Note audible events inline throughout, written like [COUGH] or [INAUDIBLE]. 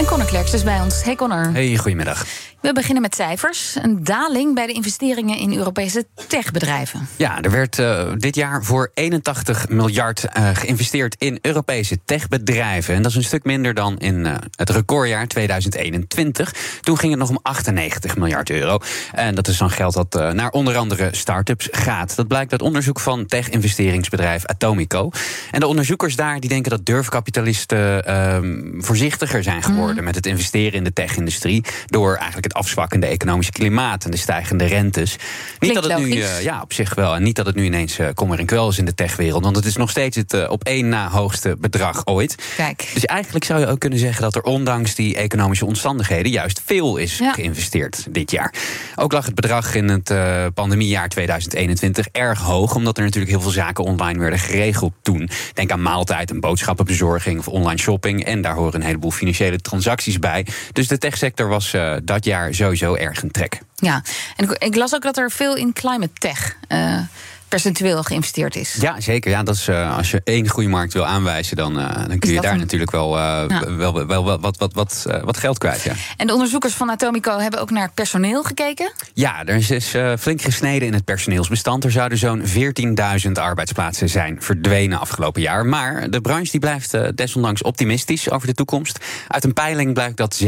En Connor Klerks is bij ons. Hey Connor. Hey, goedemiddag. We beginnen met cijfers. Een daling bij de investeringen in Europese techbedrijven. Ja, er werd uh, dit jaar voor 81 miljard uh, geïnvesteerd in Europese techbedrijven. En dat is een stuk minder dan in uh, het recordjaar 2021. Toen ging het nog om 98 miljard euro. En dat is dan geld dat naar onder andere start-ups gaat. Dat blijkt uit onderzoek van tech-investeringsbedrijf Atomico. En de onderzoekers daar die denken dat durfkapitalisten ehm, voorzichtiger zijn geworden mm. Met het investeren in de tech-industrie. Door eigenlijk het afzwakkende economische klimaat en de stijgende rentes. Niet dat het nu, uh, ja, op zich wel. En niet dat het nu ineens uh, kommer en kwel is in de techwereld. Want het is nog steeds het uh, op één na hoogste bedrag ooit. Kijk. Dus eigenlijk zou je ook kunnen zeggen dat er ondanks die economische omstandigheden juist veel is ja. geïnvesteerd dit jaar. Ook lag het bedrag in het pandemiejaar 2021 erg hoog. Omdat er natuurlijk heel veel zaken online werden geregeld toen. Denk aan maaltijd en boodschappenbezorging of online shopping. En daar horen een heleboel financiële transacties bij. Dus de techsector was dat jaar sowieso erg een trek. Ja, en ik las ook dat er veel in climate tech. Uh, percentueel geïnvesteerd is. Ja, zeker. Ja, dat is, uh, als je één groeimarkt wil aanwijzen, dan, uh, dan kun je daar een... natuurlijk wel, uh, ja. wel, wel, wel, wat, wat, wat, wat geld kwijt. Ja. En de onderzoekers van Atomico hebben ook naar personeel gekeken? Ja, er is dus, flink gesneden in het personeelsbestand. Er zouden zo'n 14.000 arbeidsplaatsen zijn verdwenen afgelopen jaar. Maar de branche die blijft desondanks optimistisch over de toekomst. Uit een peiling blijkt dat 77%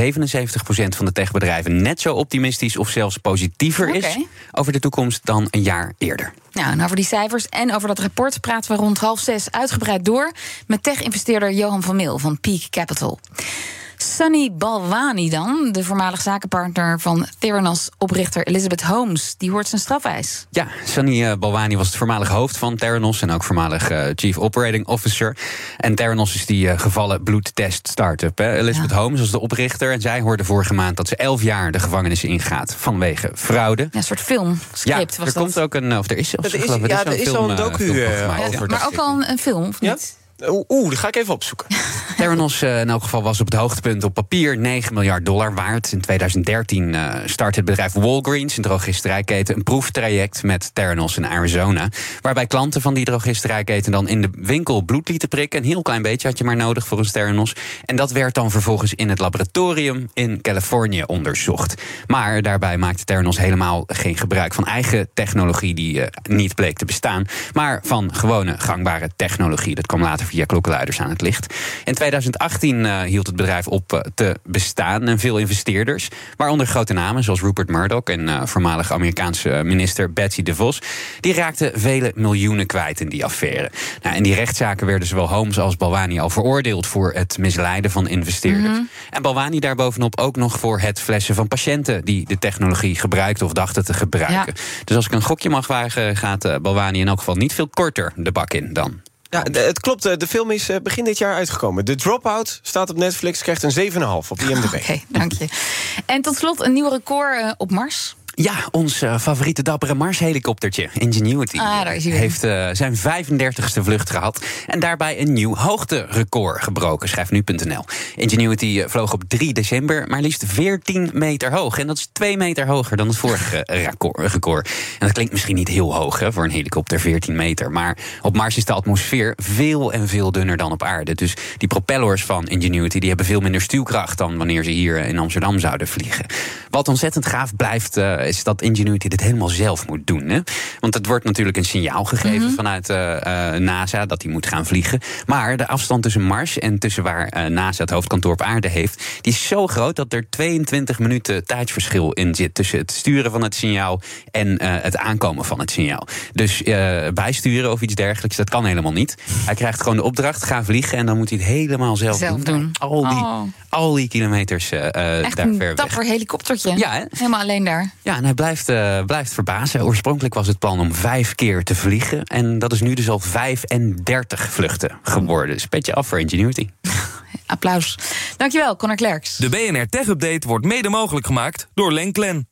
van de techbedrijven net zo optimistisch of zelfs positiever okay. is over de toekomst dan een jaar eerder. Nou, en over die cijfers en over dat rapport praten we rond half zes uitgebreid door met tech-investeerder Johan van Meel van Peak Capital. Sunny Balwani dan, de voormalig zakenpartner van Theranos-oprichter Elizabeth Holmes. Die hoort zijn strafeis. Ja, Sunny uh, Balwani was het voormalig hoofd van Theranos... en ook voormalig uh, Chief Operating Officer. En Theranos is die uh, gevallen bloedtest-startup. Elizabeth ja. Holmes was de oprichter en zij hoorde vorige maand... dat ze elf jaar de gevangenis ingaat vanwege fraude. Ja, een soort filmscript ja, was er dat. komt ook een... of er is zelfs, er is, geloof, ja, er is al een docu over. Maar ook al een, een film, of niet? Oeh, dat ga ik even opzoeken. [LAUGHS] Theranos uh, in elk geval was op het hoogtepunt op papier 9 miljard dollar waard. In 2013 uh, startte het bedrijf Walgreens, een drogisterijketen, een proeftraject met Theranos in Arizona. Waarbij klanten van die drogisterijketen dan in de winkel bloed lieten prikken. Een heel klein beetje had je maar nodig voor een Theranos. En dat werd dan vervolgens in het laboratorium in Californië onderzocht. Maar daarbij maakte Theranos helemaal geen gebruik van eigen technologie die uh, niet bleek te bestaan. Maar van gewone gangbare technologie. Dat kwam later via klokkenluiders aan het licht. In 2018 uh, hield het bedrijf op uh, te bestaan en veel investeerders, waaronder grote namen zoals Rupert Murdoch en uh, voormalig Amerikaanse minister Betsy DeVos, die raakten vele miljoenen kwijt in die affaire. Nou, in die rechtszaken werden zowel Holmes als Balwani al veroordeeld voor het misleiden van investeerders. Mm -hmm. En Balwani daarbovenop ook nog voor het flessen van patiënten die de technologie gebruikten of dachten te gebruiken. Ja. Dus als ik een gokje mag wagen, gaat Balwani in elk geval niet veel korter de bak in dan. Ja, het klopt. De film is begin dit jaar uitgekomen. The Dropout staat op Netflix, krijgt een 7,5 op IMDb. Oké, okay, dank je. En tot slot een nieuw record op Mars. Ja, ons uh, favoriete dappere Mars-helikoptertje, Ingenuity, ah, daar is hij heeft uh, zijn 35ste vlucht gehad en daarbij een nieuw hoogterecord gebroken, schrijft nu.nl. Ingenuity vloog op 3 december maar liefst 14 meter hoog. En dat is 2 meter hoger dan het vorige record. En dat klinkt misschien niet heel hoog hè, voor een helikopter, 14 meter. Maar op Mars is de atmosfeer veel en veel dunner dan op aarde. Dus die propellers van Ingenuity die hebben veel minder stuwkracht dan wanneer ze hier in Amsterdam zouden vliegen. Wat ontzettend gaaf blijft is dat Ingenuity dit helemaal zelf moet doen. Hè? Want het wordt natuurlijk een signaal gegeven mm -hmm. vanuit uh, uh, NASA dat hij moet gaan vliegen. Maar de afstand tussen Mars en tussen waar NASA het hoofdkantoor op aarde heeft, die is zo groot dat er 22 minuten tijdsverschil in zit tussen het sturen van het signaal en het aankomen van het signaal. Dus bijsturen of iets dergelijks, dat kan helemaal niet. Hij krijgt gewoon de opdracht, ga vliegen en dan moet hij het helemaal zelf, zelf doen. doen. Al die, oh. al die kilometers Echt daar een ver dapper weg. helikoptertje. Ja, hè? Helemaal alleen daar. Ja, en hij blijft, uh, blijft verbazen. Oorspronkelijk was het plan om vijf keer te vliegen. En dat is nu dus al 35 vluchten geworden. Dus een beetje af voor Ingenuity. Applaus. Dankjewel, Connor Klerks. De BNR Tech Update wordt mede mogelijk gemaakt door Lenklen.